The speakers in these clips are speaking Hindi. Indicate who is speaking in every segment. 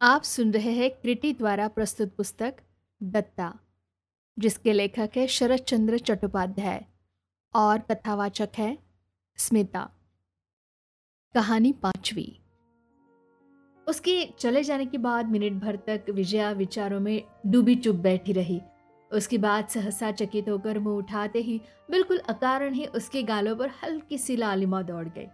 Speaker 1: आप सुन रहे हैं क्रिटी द्वारा प्रस्तुत पुस्तक, दत्ता, जिसके लेखक है शरद चंद्र चट्टोपाध्याय और कथावाचक है स्मिता। कहानी पांचवी। उसके चले जाने के बाद मिनट भर तक विजया विचारों में डूबी चुप बैठी रही। उसके बाद सहसा चकित होकर मुँह उठाते ही बिल्कुल अकारण ही उसके गालों पर हल्की सी लालिमा दौड़ गई।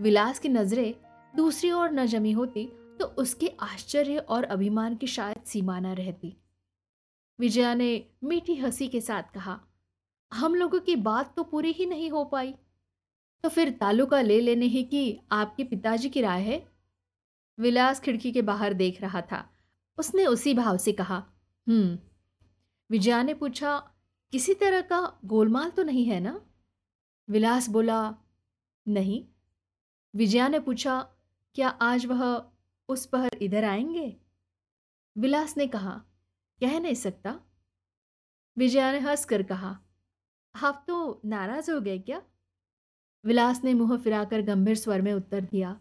Speaker 1: विलास की नज़रें दूसरी ओर न जमी होती तो उसके आश्चर्य और अभिमान की शायद सीमा न रहती। विजया ने मीठी हँसी के साथ कहा, हम लोगों की बात तो पूरी ही नहीं हो पाई। तो फिर तालुका ले लेने ही की आपके पिताजी की राय है? विलास खिड़की के बाहर देख रहा था। उसने उसी भाव से कहा हम्म। विजया ने पूछा, किसी तरह का गोलमाल तो नहीं है ना? विलास बोला, नहीं। विजया ने पूछा, क्या आज वह उस पहर इधर आएँगे? विलास ने कहा, कह नहीं सकता? विजया ने हंस कर कहा, आप तो नाराज़ हो गए क्या? विलास ने मुँह फिराकर गंभीर स्वर में उत्तर दिया,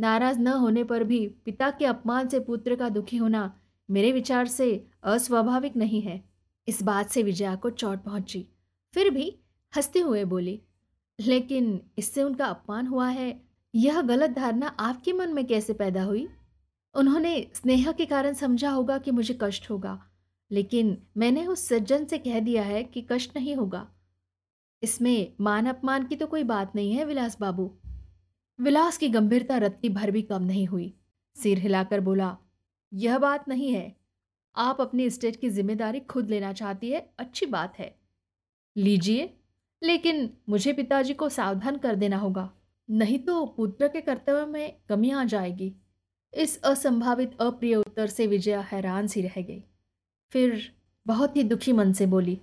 Speaker 1: नाराज़ न होने पर भी पिता के अपमान से पुत्र का दुखी होना मेरे विचार से अस्वाभाविक नहीं है। इस बात से विजया को चोट पहुँची। फिर भी हँसते हुए बोली, लेकिन इससे उनका अपमान हुआ है यह गलत धारणा आपके मन में कैसे पैदा हुई? उन्होंने स्नेह के कारण समझा होगा कि मुझे कष्ट होगा, लेकिन मैंने उस सज्जन से कह दिया है कि कष्ट नहीं होगा। इसमें मान अपमान की तो कोई बात नहीं है, विलास बाबू। विलास की गंभीरता रत्ती भर भी कम नहीं हुई। सिर हिलाकर बोला, यह बात नहीं है। आप अपनी स्टेट की ज़िम्मेदारी खुद लेना चाहती है, अच्छी बात है। लीजिए, लेकिन मुझे पिताजी को सावधान कर देना होगा। नहीं तो पुत्र के कर्तव्य में कमी आ जाएगी। इस असंभावित अप्रिय उत्तर से विजया हैरान सी रह गई। फिर बहुत ही दुखी मन से बोली,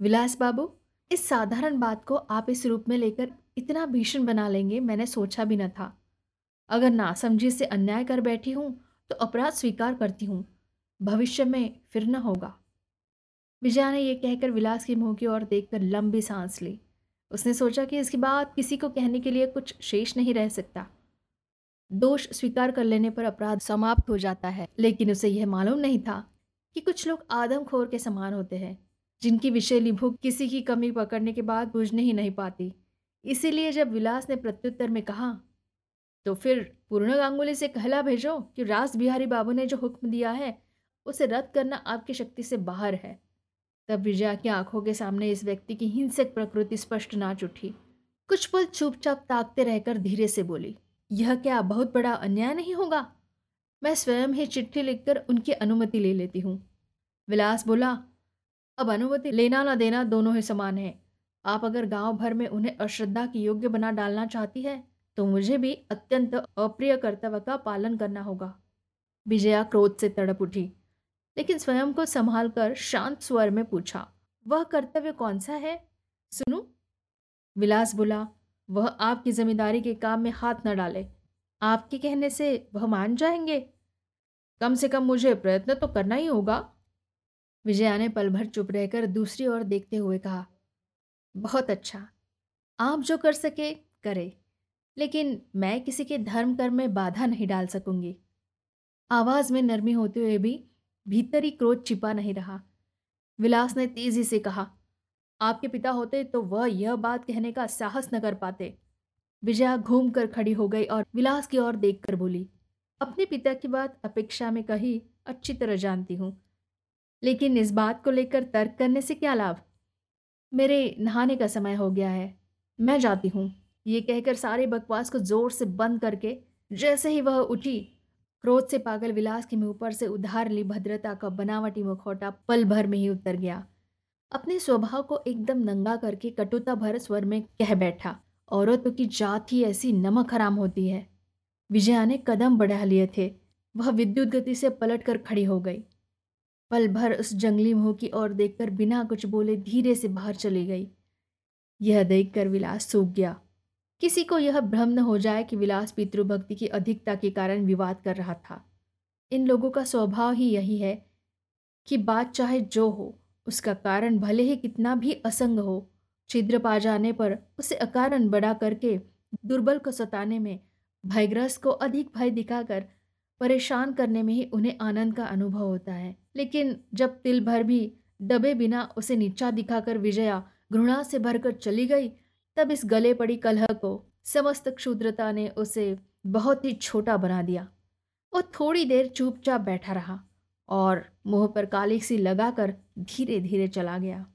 Speaker 1: विलास बाबू, इस साधारण बात को आप इस रूप में लेकर इतना भीषण बना लेंगे मैंने सोचा भी न था। अगर नासमझी से अन्याय कर बैठी हूँ तो अपराध स्वीकार करती हूँ। भविष्य में फिर न होगा। विजया ने यह कहकर विलास के मुँह की ओर देखकर लंबी सांस ली। उसने सोचा कि इसके बाद किसी को कहने के लिए कुछ शेष नहीं रह सकता। दोष स्वीकार कर लेने पर अपराध समाप्त हो जाता है, लेकिन उसे यह मालूम नहीं था कि कुछ लोग आदमखोर के समान होते हैं, जिनकी विषैली भूख किसी की कमी पकड़ने के बाद बुझने ही नहीं पाती। इसीलिए जब विलास ने प्रत्युत्तर में कहा तो फिर पूर्ण गांगुली से कहला भेजो कि रास बिहारी बाबू ने जो हुक्म दिया है, उसे रद्द करना आपकी शक्ति से बाहर है। तब विजया की आँखों के सामने इस व्यक्ति की हिंसक प्रकृति स्पष्ट नाच उठी कुछ पल चुपचाप ताकते रहकर धीरे से बोली, यह क्या बहुत बड़ा अन्याय नहीं होगा? मैं स्वयं ही चिट्ठी लिखकर उनकी अनुमति ले लेती हूँ। विलास बोला, अब अनुमति लेना ना देना दोनों ही समान है। आप अगर गाँव भर में उन्हें अश्रद्धा की योग्य बना डालना चाहती है तो मुझे भी अत्यंत अप्रिय कर्तव्य का पालन करना होगा। विजया क्रोध से तड़प उठी। लेकिन स्वयं को संभाल कर शांत स्वर में पूछा, वह कर्तव्य कौन सा है? सुनो। विलास बोला, वह आपकी ज़िम्मेदारी के काम में हाथ न डाले। आपके कहने से वह मान जाएँगे? कम से कम मुझे प्रयत्न तो करना ही होगा। विजया ने पल भर चुप रहकर दूसरी ओर देखते हुए कहा, बहुत अच्छा। आप जो कर सके, करे। लेकिन मैं किसी के धर्म कर्म में बाधा नहीं डाल सकूँगी। आवाज़ में नरमी होते हुए भी भीतरी क्रोध छिपा नहीं रहा। विलास ने तेज़ी से कहा, आपके पिता होते तो वह यह बात कहने का साहस न कर पाते। विजया घूम कर खड़ी हो गई और विलास की ओर देख कर बोली, अपने पिता की बात अपेक्षा में कही अच्छी तरह जानती हूँ। लेकिन इस बात को लेकर तर्क करने से क्या लाभ? मेरे नहाने का समय हो गया है। मैं जाती हूँ। ये कहकर सारे बकवास को ज़ोर से बंद करके जैसे ही वह उठी क्रोध से पागल विलास के मुँह पर से उधार ली भद्रता का बनावटी मुखौटा पल भर में ही उतर गया। अपने स्वभाव को एकदम नंगा करके कटुता भर स्वर में कह बैठा, औरतों की जात ही ऐसी नमक हराम होती है। विजया ने कदम बढ़ा लिए थे, वह विद्युत गति से पलट कर खड़ी हो गई। पल भर उस जंगली मुँह की ओर देखकर बिना कुछ बोले धीरे से बाहर चली गई। यह देखकर विलास सूख गया। किसी को यह भ्रम न हो जाए कि विलास पितृभक्ति की अधिकता के कारण विवाद कर रहा था। इन लोगों का स्वभाव ही यही है कि बात चाहे जो हो, उसका कारण भले ही कितना भी असंग हो, छिद्र पा जाने पर उसे अकारण बड़ा करके दुर्बल को सताने में, भयग्रस्त को अधिक भय दिखाकर परेशान करने में ही उन्हें आनंद का अनुभव होता है। लेकिन जब तिल भर भी दबे बिना उसे नीचा दिखाकर विजया घृणा से भरकर चली गई तब इस गले पड़ी कलह को समस्त क्षुद्रता ने उसे बहुत ही छोटा बना दिया। वो थोड़ी देर चुपचाप बैठा रहा और मुँह पर काली सी लगाकर धीरे धीरे चला गया।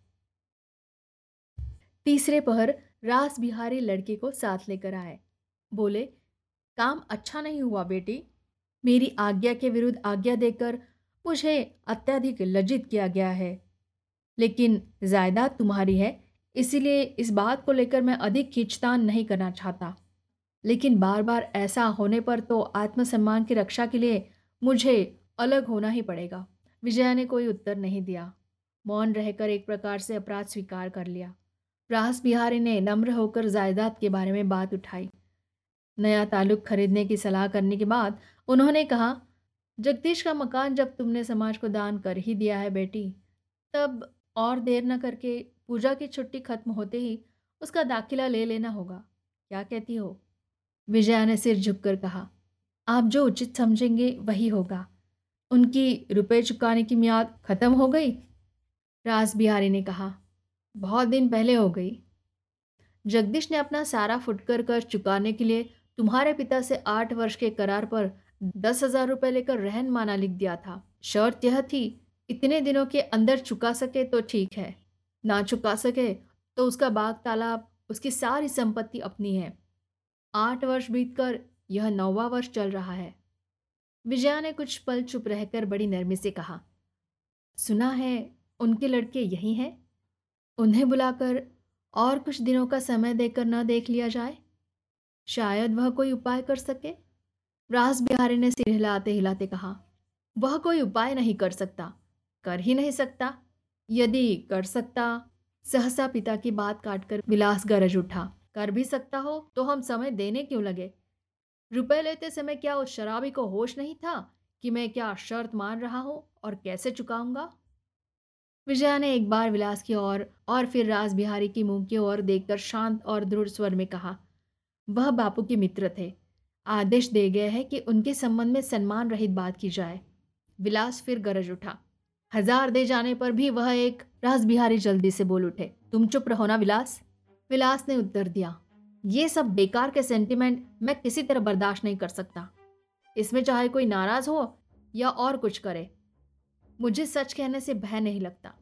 Speaker 1: तीसरे पहर रास बिहारी लड़के को साथ लेकर आए। बोले, काम अच्छा नहीं हुआ बेटी। मेरी आज्ञा के विरुद्ध आज्ञा देकर मुझे अत्यधिक लज्जित किया गया है। लेकिन जायदाद तुम्हारी है इसीलिए इस बात को लेकर मैं अधिक खींचतान नहीं करना चाहता। लेकिन बार बार ऐसा होने पर तो आत्मसम्मान की रक्षा के लिए मुझे अलग होना ही पड़ेगा। विजया ने कोई उत्तर नहीं दिया। मौन रहकर एक प्रकार से अपराध स्वीकार कर लिया। रास बिहारी ने नम्र होकर जायदाद के बारे में बात उठाई। नया ताल्लुक खरीदने की सलाह करने के बाद उन्होंने कहा, जगदीश का मकान जब तुमने समाज को दान कर ही दिया है बेटी, तब और देर न करके पूजा की छुट्टी खत्म होते ही उसका दाखिला ले लेना होगा। क्या कहती हो? विजया ने सिर झुककर कहा, आप जो उचित समझेंगे वही होगा। उनकी रुपए चुकाने की मियाद खत्म हो गई? राज बिहारी ने कहा, बहुत दिन पहले हो गई। जगदीश ने अपना सारा फुटकर कर चुकाने के लिए तुम्हारे पिता से आठ वर्ष के करार पर दस हज़ार रुपये लेकर रहन माना लिख दिया था। शर्त यह थी इतने दिनों के अंदर चुका सके तो ठीक है, ना चुका सके तो उसका बाग तालाब उसकी सारी संपत्ति अपनी है। आठ वर्ष बीतकर यह नौवा वर्ष चल रहा है। विजया ने कुछ पल चुप रहकर बड़ी नरमी से कहा, सुना है उनके लड़के यही हैं? उन्हें बुलाकर और कुछ दिनों का समय देकर न देख लिया जाए? शायद वह कोई उपाय कर सके? रास बिहारी ने सिर हिलाते हिलाते कहा, वह कोई उपाय नहीं कर सकता। कर ही नहीं सकता। यदि कर सकता सहसा पिता की बात काटकर विलास गरज उठा। कर भी सकता हो तो हम समय देने क्यों लगे? रुपए लेते समय क्या उस शराबी को होश नहीं था कि मैं क्या शर्त मान रहा हूँ और कैसे चुकाऊँगा? विजया ने एक बार विलास की ओर और, और फिर राज बिहारी की मुँह की ओर देखकर शांत और दृढ़ स्वर में कहा वह बापू के मित्र थे। आदेश दे गए हैं कि उनके संबंध में सम्मान रहित बात की जाए। विलास फिर गरज उठा। हज़ार दे जाने पर भी वह एक राज बिहारी जल्दी से बोल उठे, तुम चुप रहो ना विलास। विलास ने उत्तर दिया, ये सब बेकार के सेंटिमेंट मैं किसी तरह बर्दाश्त नहीं कर सकता। इसमें चाहे कोई नाराज़ हो या और कुछ करे, मुझे सच कहने से भय नहीं लगता।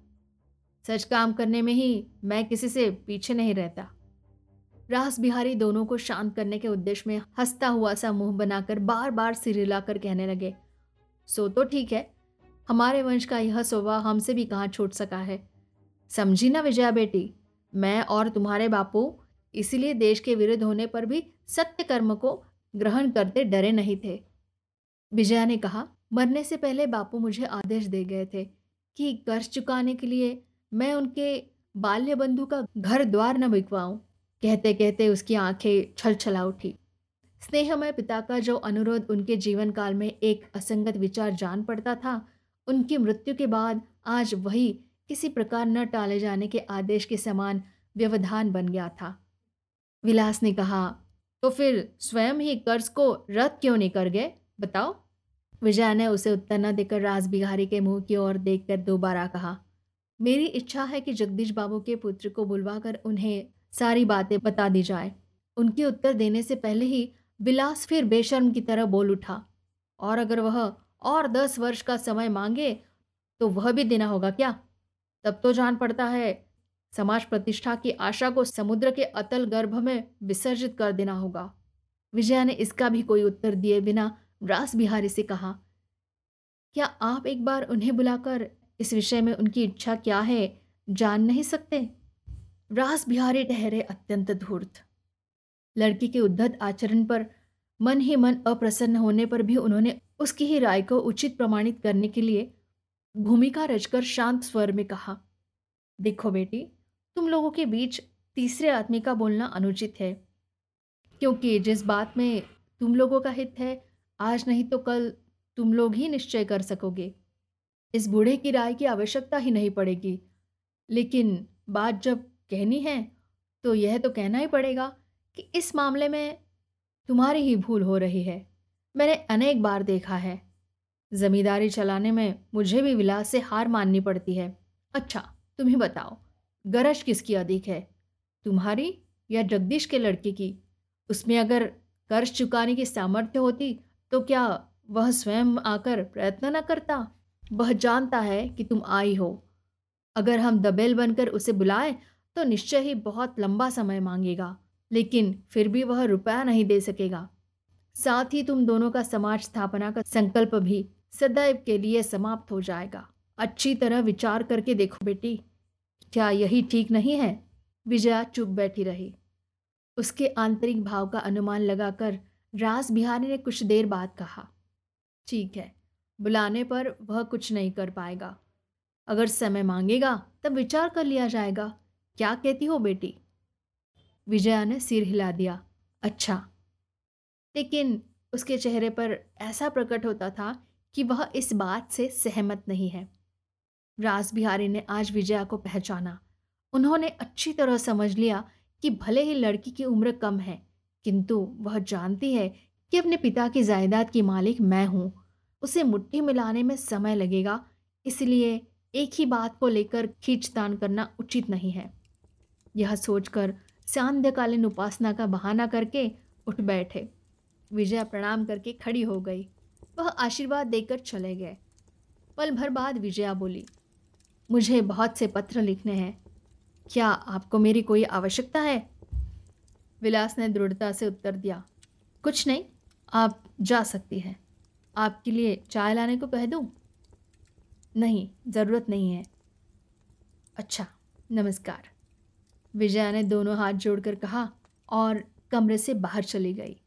Speaker 1: सच काम करने में ही मैं किसी से पीछे नहीं रहता। रास बिहारी दोनों को शांत करने के उद्देश्य में हंसता हुआ सा मुँह बनाकर बार बार सिर हिलाकर कहने लगे, सो तो ठीक है हमारे वंश का यह स्वभाव हमसे भी कहाँ छूट सका है। समझी ना विजया बेटी, मैं और तुम्हारे बापू इसीलिए देश के विरुद्ध होने पर भी सत्य कर्म को ग्रहण करते डरे नहीं थे। विजया ने कहा, मरने से पहले बापू मुझे आदेश दे गए थे कि कर्ज चुकाने के लिए मैं उनके बाल्य बंधु का घर द्वार न बिकवाऊं। कहते कहते उसकी आँखें छल छला उठी। स्नेहमय पिता का जो अनुरोध उनके जीवन काल में एक असंगत विचार जान पड़ता था उनकी मृत्यु के बाद आज वही किसी प्रकार न टाले जाने के आदेश के समान व्यवधान बन गया था। विलास ने कहा तो फिर स्वयं ही कर्ज को रद्द क्यों नहीं कर गए? बताओ। विजया ने उसे उत्तर न देकर राज बिहारी के मुँह की ओर देखकर दोबारा कहा, मेरी इच्छा है कि जगदीश बाबू के पुत्र को बुलवाकर उन्हें सारी बातें बता दी जाए। उनके उत्तर देने से पहले ही विलास फिर बेशर्म की तरह बोल उठा, और अगर वह और दस वर्ष का समय मांगे तो वह भी देना होगा क्या? तब तो जान पड़ता है। समाज प्रतिष्ठा की आशा को समुद्र के अतल गर्भ में विसर्जित कर देना होगा। विजया ने इसका भी कोई उत्तर दिए बिना रास बिहारी से कहा, क्या आप एक बार उन्हें बुलाकर इस विषय में उनकी इच्छा क्या है जान नहीं सकते? रास बिहारी ठहरे अत्यंत धूर्त। लड़की के उद्धत आचरण पर मन ही मन अप्रसन्न होने पर भी उन्होंने उसकी ही राय को उचित प्रमाणित करने के लिए भूमिका रचकर शांत स्वर में कहा, देखो बेटी, तुम लोगों के बीच तीसरे आदमी का बोलना अनुचित है, क्योंकि जिस बात में तुम लोगों का हित है, आज नहीं तो कल तुम लोग ही निश्चय कर सकोगे। इस बूढ़े की राय की आवश्यकता ही नहीं पड़ेगी। लेकिन बात जब कहनी है तो यह तो कहना ही पड़ेगा कि इस मामले में तुम्हारी ही भूल हो रही है। मैंने अनेक बार देखा है। ज़मींदारी चलाने में मुझे भी विलास से हार माननी पड़ती है। अच्छा तुम्हें बताओ, गरज किसकी अधिक है, तुम्हारी या जगदीश के लड़के की? उसमें अगर कर्ज चुकाने की सामर्थ्य होती तो क्या वह स्वयं आकर प्रयत्न न करता? वह जानता है कि तुम आई हो। अगर हम दबेल बनकर उसे बुलाएँ तो निश्चय ही बहुत लंबा समय मांगेगा, लेकिन फिर भी वह रुपया नहीं दे सकेगा। साथ ही तुम दोनों का समाज स्थापना का संकल्प भी सदैव के लिए समाप्त हो जाएगा। अच्छी तरह विचार करके देखो बेटी। क्या यही ठीक नहीं है? विजया चुप बैठी रही। उसके आंतरिक भाव का अनुमान लगाकर रास बिहारी ने कुछ देर बाद कहा, ठीक है, बुलाने पर वह कुछ नहीं कर पाएगा। अगर समय मांगेगा, तब विचार कर लिया जाएगा। क्या कहती हो बेटी? विजया ने सिर हिला दिया अच्छा लेकिन उसके चेहरे पर ऐसा प्रकट होता था कि वह इस बात से सहमत नहीं है। राज बिहारी ने आज विजया को पहचाना। उन्होंने अच्छी तरह समझ लिया कि भले ही लड़की की उम्र कम है, किंतु वह जानती है कि अपने पिता की जायदाद की मालिक मैं हूँ। उसे मुट्ठी मिलाने में समय लगेगा, इसलिए एक ही बात को लेकर खींचतान करना उचित नहीं है। यह सोचकर सांध्यकालीन उपासना का बहाना करके उठ बैठे। विजया प्रणाम करके खड़ी हो गई। वह आशीर्वाद देकर चले गए। पल भर बाद विजया बोली, मुझे बहुत से पत्र लिखने हैं। क्या आपको मेरी कोई आवश्यकता है? विलास ने दृढ़ता से उत्तर दिया, कुछ नहीं, आप जा सकती हैं। आपके लिए चाय लाने को कह दूँ? नहीं, ज़रूरत नहीं है। अच्छा नमस्कार। विजया ने दोनों हाथ जोड़कर कहा और कमरे से बाहर चली गई।